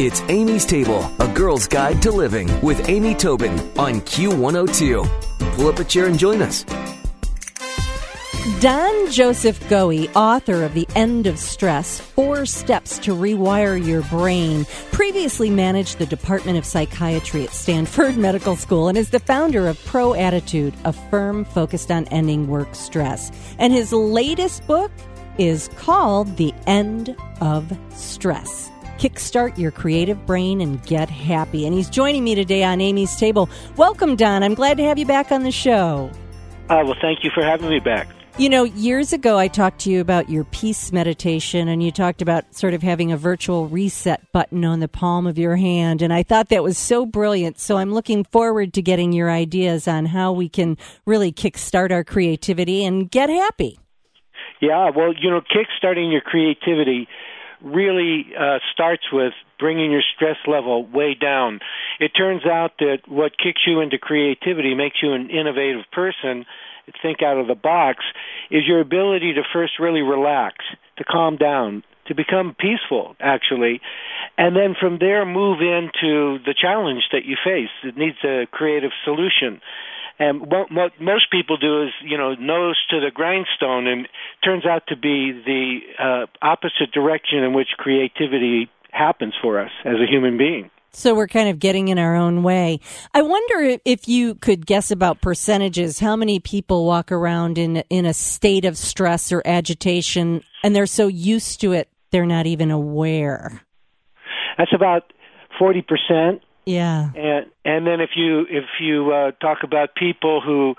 It's Amy's Table, a girl's guide to living with Amy Tobin on Q102. Pull up a chair and join us. Don Joseph Goewey, author of The End of Stress Four Steps to Rewire Your Brain, previously managed the Department of Psychiatry at Stanford Medical School and is the founder of Pro Attitude, a firm focused on ending work stress. And his latest book is called The End of Stress kickstart your creative brain and get happy. And he's joining me today on Amy's Table. Welcome, Don. I'm glad to have you back on the show. Uh, well, thank you for having me back. You know, years ago I talked to you about your peace meditation, and you talked about sort of having a virtual reset button on the palm of your hand. And I thought that was so brilliant. So I'm looking forward to getting your ideas on how we can really kickstart our creativity and get happy. Yeah, well, you know, kickstarting your creativity really uh, starts with bringing your stress level way down. It turns out that what kicks you into creativity makes you an innovative person, think out of the box, is your ability to first really relax, to calm down, to become peaceful, actually, and then from there move into the challenge that you face. It needs a creative solution. And what, what most people do is, you know, nose to the grindstone, and turns out to be the uh, opposite direction in which creativity happens for us as a human being. So we're kind of getting in our own way. I wonder if you could guess about percentages. How many people walk around in in a state of stress or agitation, and they're so used to it they're not even aware? That's about forty percent. Yeah. And and then if you if you uh, talk about people who,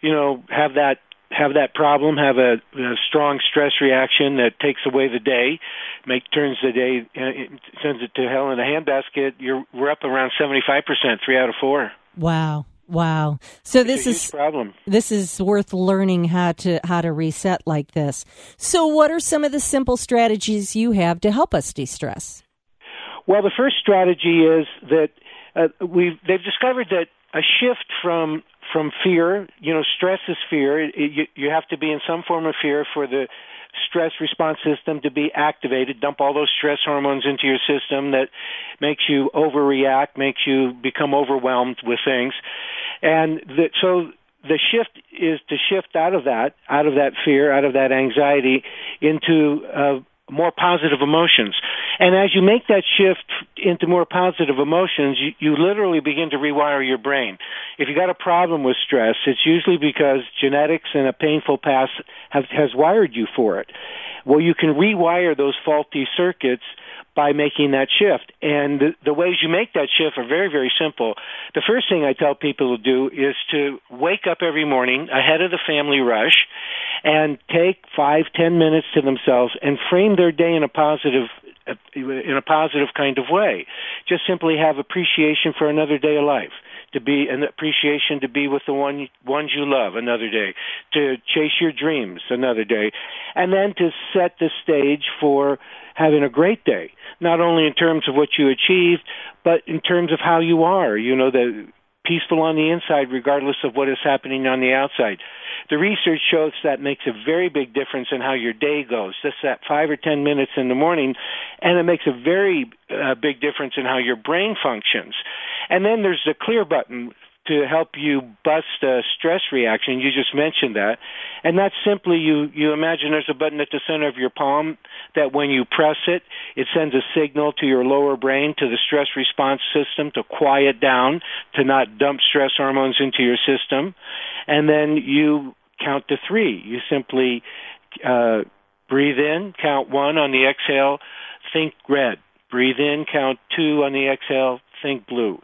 you know, have that have that problem, have a, a strong stress reaction that takes away the day, make turns the day uh, sends it to hell in a handbasket. You're we're up around seventy five percent, three out of four. Wow. Wow. So it's this is problem. This is worth learning how to how to reset like this. So what are some of the simple strategies you have to help us de-stress? Well, the first strategy is that uh, we they've discovered that a shift from from fear, you know, stress is fear. It, you, you have to be in some form of fear for the stress response system to be activated. Dump all those stress hormones into your system that makes you overreact, makes you become overwhelmed with things, and that so the shift is to shift out of that, out of that fear, out of that anxiety, into uh, more positive emotions. And as you make that shift into more positive emotions, you, you literally begin to rewire your brain. If you got a problem with stress, it's usually because genetics and a painful past have, has wired you for it. Well, you can rewire those faulty circuits by making that shift. And the, the ways you make that shift are very, very simple. The first thing I tell people to do is to wake up every morning ahead of the family rush and take five, ten minutes to themselves and frame their day in a positive uh, in a positive kind of way. Just simply have appreciation for another day of life to be an appreciation to be with the one ones you love another day. To chase your dreams another day. And then to set the stage for having a great day not only in terms of what you achieved but in terms of how you are you know the peaceful on the inside regardless of what is happening on the outside. The research shows that makes a very big difference in how your day goes. Just that five or ten minutes in the morning and it makes a very uh, big difference in how your brain functions and then there's the clear button to help you bust a stress reaction. You just mentioned that. And that's simply you, you imagine there's a button at the center of your palm that when you press it, it sends a signal to your lower brain, to the stress response system to quiet down, to not dump stress hormones into your system. And then you count to three. You simply, uh, breathe in, count one on the exhale, think red. Breathe in, count two on the exhale, think blue.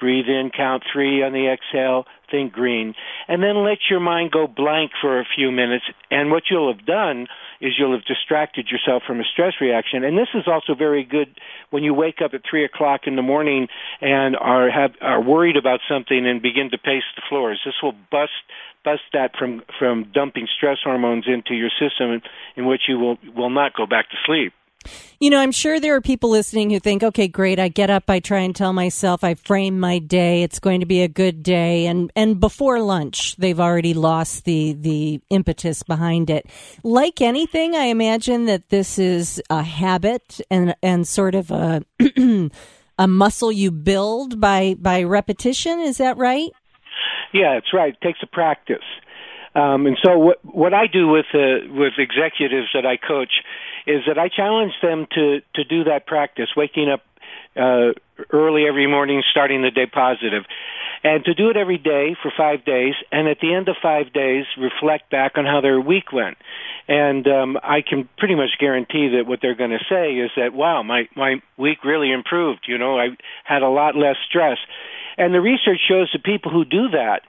Breathe in, count three on the exhale, think green. And then let your mind go blank for a few minutes. And what you'll have done is you'll have distracted yourself from a stress reaction. And this is also very good when you wake up at three o'clock in the morning and are have are worried about something and begin to pace the floors. This will bust bust that from from dumping stress hormones into your system in, in which you will will not go back to sleep. You know, I'm sure there are people listening who think, okay, great. I get up, I try and tell myself, I frame my day. It's going to be a good day. And, and before lunch, they've already lost the, the impetus behind it. Like anything, I imagine that this is a habit and, and sort of a, a muscle you build by, by repetition. Is that right? Yeah, that's right. It takes a practice. Um, and so what what I do with uh, with executives that I coach is that I challenge them to to do that practice, waking up uh, early every morning, starting the day positive, and to do it every day for five days, and at the end of five days, reflect back on how their week went. And um, I can pretty much guarantee that what they're going to say is that, wow, my my week really improved. You know, I had a lot less stress. And the research shows that people who do that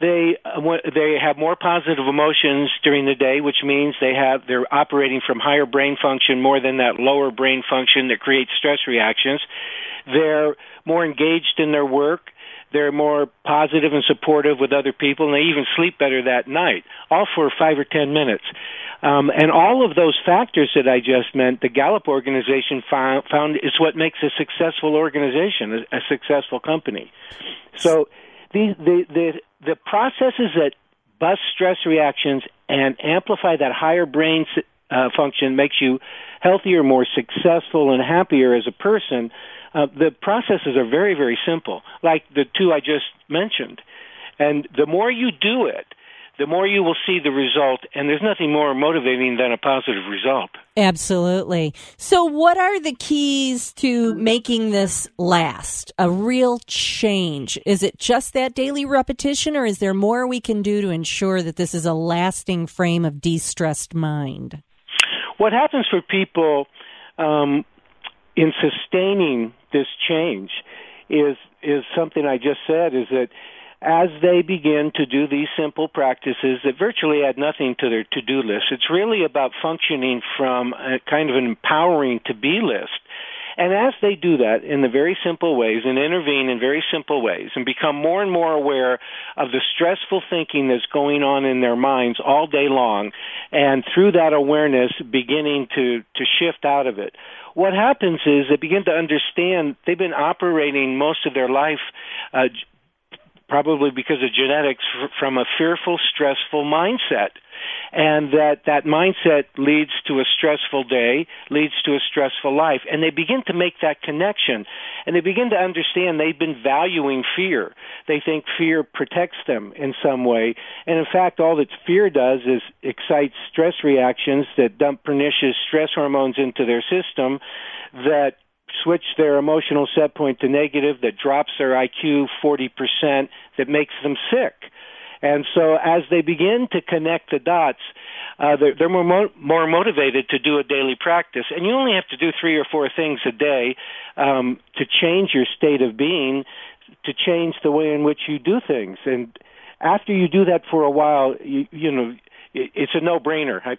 they uh, they have more positive emotions during the day, which means they have they're operating from higher brain function more than that lower brain function that creates stress reactions. They're more engaged in their work. They're more positive and supportive with other people, and they even sleep better that night, all for five or ten minutes. Um, and all of those factors that I just meant, the Gallup organization found, found is what makes a successful organization, a, a successful company. So the, the, the, the processes that bust stress reactions and amplify that higher brain uh, function makes you healthier, more successful, and happier as a person. Uh, the processes are very, very simple, like the two I just mentioned. And the more you do it, the more you will see the result, and there's nothing more motivating than a positive result. Absolutely. So, what are the keys to making this last? A real change? Is it just that daily repetition, or is there more we can do to ensure that this is a lasting frame of de stressed mind? What happens for people um, in sustaining this change is is something I just said is that as they begin to do these simple practices that virtually add nothing to their to-do list. It's really about functioning from a kind of an empowering to-be list. And as they do that in the very simple ways and intervene in very simple ways and become more and more aware of the stressful thinking that's going on in their minds all day long and through that awareness beginning to, to shift out of it, what happens is they begin to understand they've been operating most of their life uh, probably because of genetics, from a fearful, stressful mindset. And that, that mindset leads to a stressful day, leads to a stressful life. And they begin to make that connection. And they begin to understand they've been valuing fear. They think fear protects them in some way. And in fact, all that fear does is excites stress reactions that dump pernicious stress hormones into their system that switch their emotional set point to negative that drops their IQ 40% that makes them sick. And so as they begin to connect the dots, uh, they're, they're more, mo- more motivated to do a daily practice. And you only have to do three or four things a day um, to change your state of being, to change the way in which you do things. And after you do that for a while, you, you know, it's a no-brainer. I,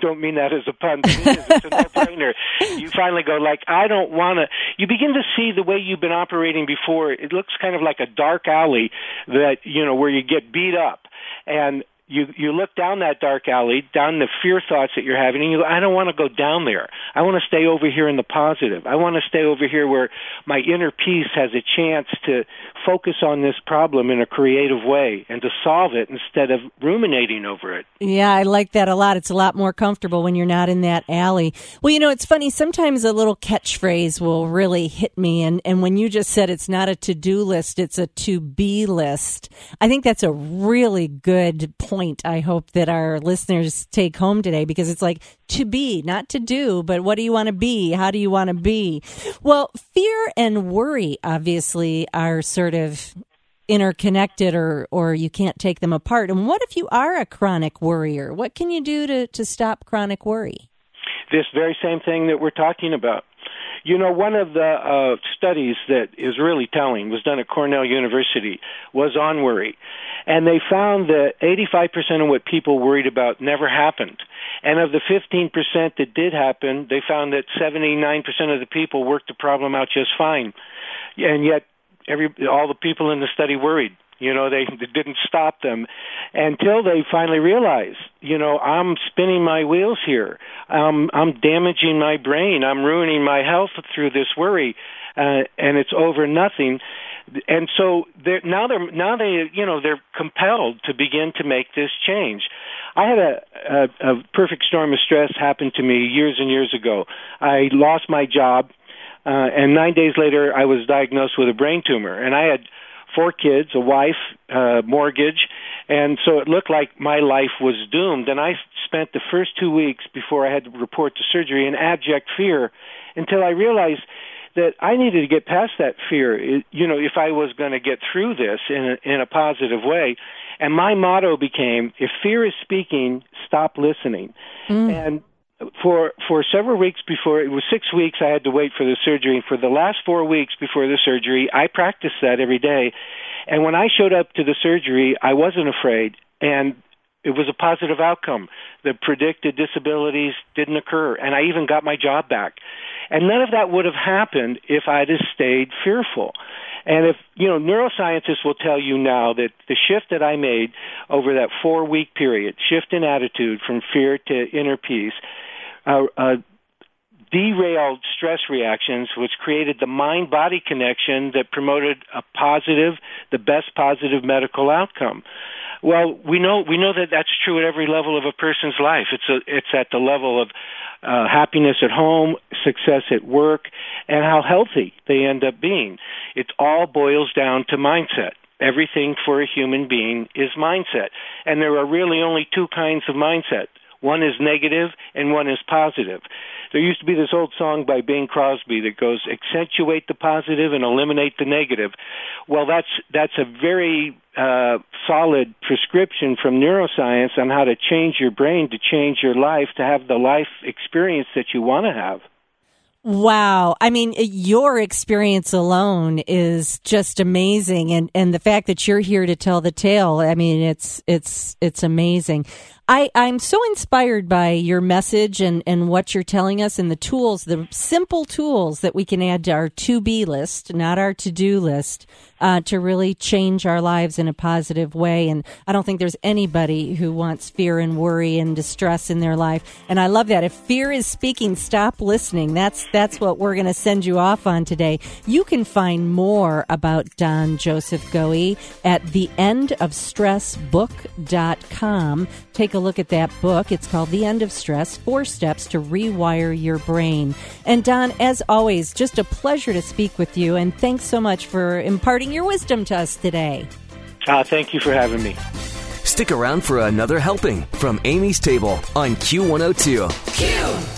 don't mean that as a pun. But it is. It's a no-brainer. you finally go like, I don't want to. You begin to see the way you've been operating before. It looks kind of like a dark alley that you know where you get beat up, and you you look down that dark alley, down the fear thoughts that you're having, and you go, I don't want to go down there. I want to stay over here in the positive. I want to stay over here where my inner peace has a chance to focus on this problem in a creative way and to solve it instead of ruminating over it. Yeah, I like that a lot. It's a lot more comfortable when you're not in that alley. Well, you know, it's funny. Sometimes a little catchphrase will really hit me, and and when you just said it's not a to do list, it's a to be list. I think that's a really good point point I hope that our listeners take home today because it's like to be, not to do, but what do you want to be? How do you want to be? Well, fear and worry obviously are sort of interconnected or or you can't take them apart. And what if you are a chronic worrier? What can you do to to stop chronic worry? This very same thing that we're talking about. You know, one of the uh, studies that is really telling was done at Cornell University was on worry. And they found that 85% of what people worried about never happened. And of the 15% that did happen, they found that 79% of the people worked the problem out just fine. And yet, every, all the people in the study worried. You know, they, they didn't stop them until they finally realized, you know, I'm spinning my wheels here. Um, I'm damaging my brain. I'm ruining my health through this worry, uh, and it's over nothing. And so they're, now they're now they you know they're compelled to begin to make this change. I had a, a, a perfect storm of stress happen to me years and years ago. I lost my job, uh, and nine days later I was diagnosed with a brain tumor, and I had four kids, a wife, uh, mortgage, and so it looked like my life was doomed. And I spent the first two weeks before I had to report to surgery in abject fear until I realized that I needed to get past that fear. It, you know, if I was going to get through this in a, in a positive way. And my motto became, if fear is speaking, stop listening. Mm. And for for several weeks before it was six weeks I had to wait for the surgery for the last four weeks before the surgery I practiced that every day. And when I showed up to the surgery I wasn't afraid and it was a positive outcome. The predicted disabilities didn't occur and I even got my job back. And none of that would have happened if I'd have stayed fearful. And if, you know, neuroscientists will tell you now that the shift that I made over that four week period, shift in attitude from fear to inner peace, uh, uh, derailed stress reactions, which created the mind body connection that promoted a positive, the best positive medical outcome. Well, we know we know that that's true at every level of a person's life. It's a, it's at the level of uh, happiness at home, success at work, and how healthy they end up being. It all boils down to mindset. Everything for a human being is mindset, and there are really only two kinds of mindset one is negative and one is positive. There used to be this old song by Bing Crosby that goes accentuate the positive and eliminate the negative. Well, that's that's a very uh, solid prescription from neuroscience on how to change your brain to change your life to have the life experience that you want to have. Wow. I mean, your experience alone is just amazing. And, and the fact that you're here to tell the tale, I mean, it's, it's, it's amazing. I, I'm so inspired by your message and, and what you're telling us and the tools, the simple tools that we can add to our to be list, not our to do list, uh, to really change our lives in a positive way. And I don't think there's anybody who wants fear and worry and distress in their life. And I love that. If fear is speaking, stop listening. That's, that's what we're going to send you off on today. You can find more about Don Joseph Goewey at theendofstressbook.com. Take a look at that book. It's called The End of Stress Four Steps to Rewire Your Brain. And Don, as always, just a pleasure to speak with you. And thanks so much for imparting your wisdom to us today. Uh, thank you for having me. Stick around for another helping from Amy's Table on Q102. Q!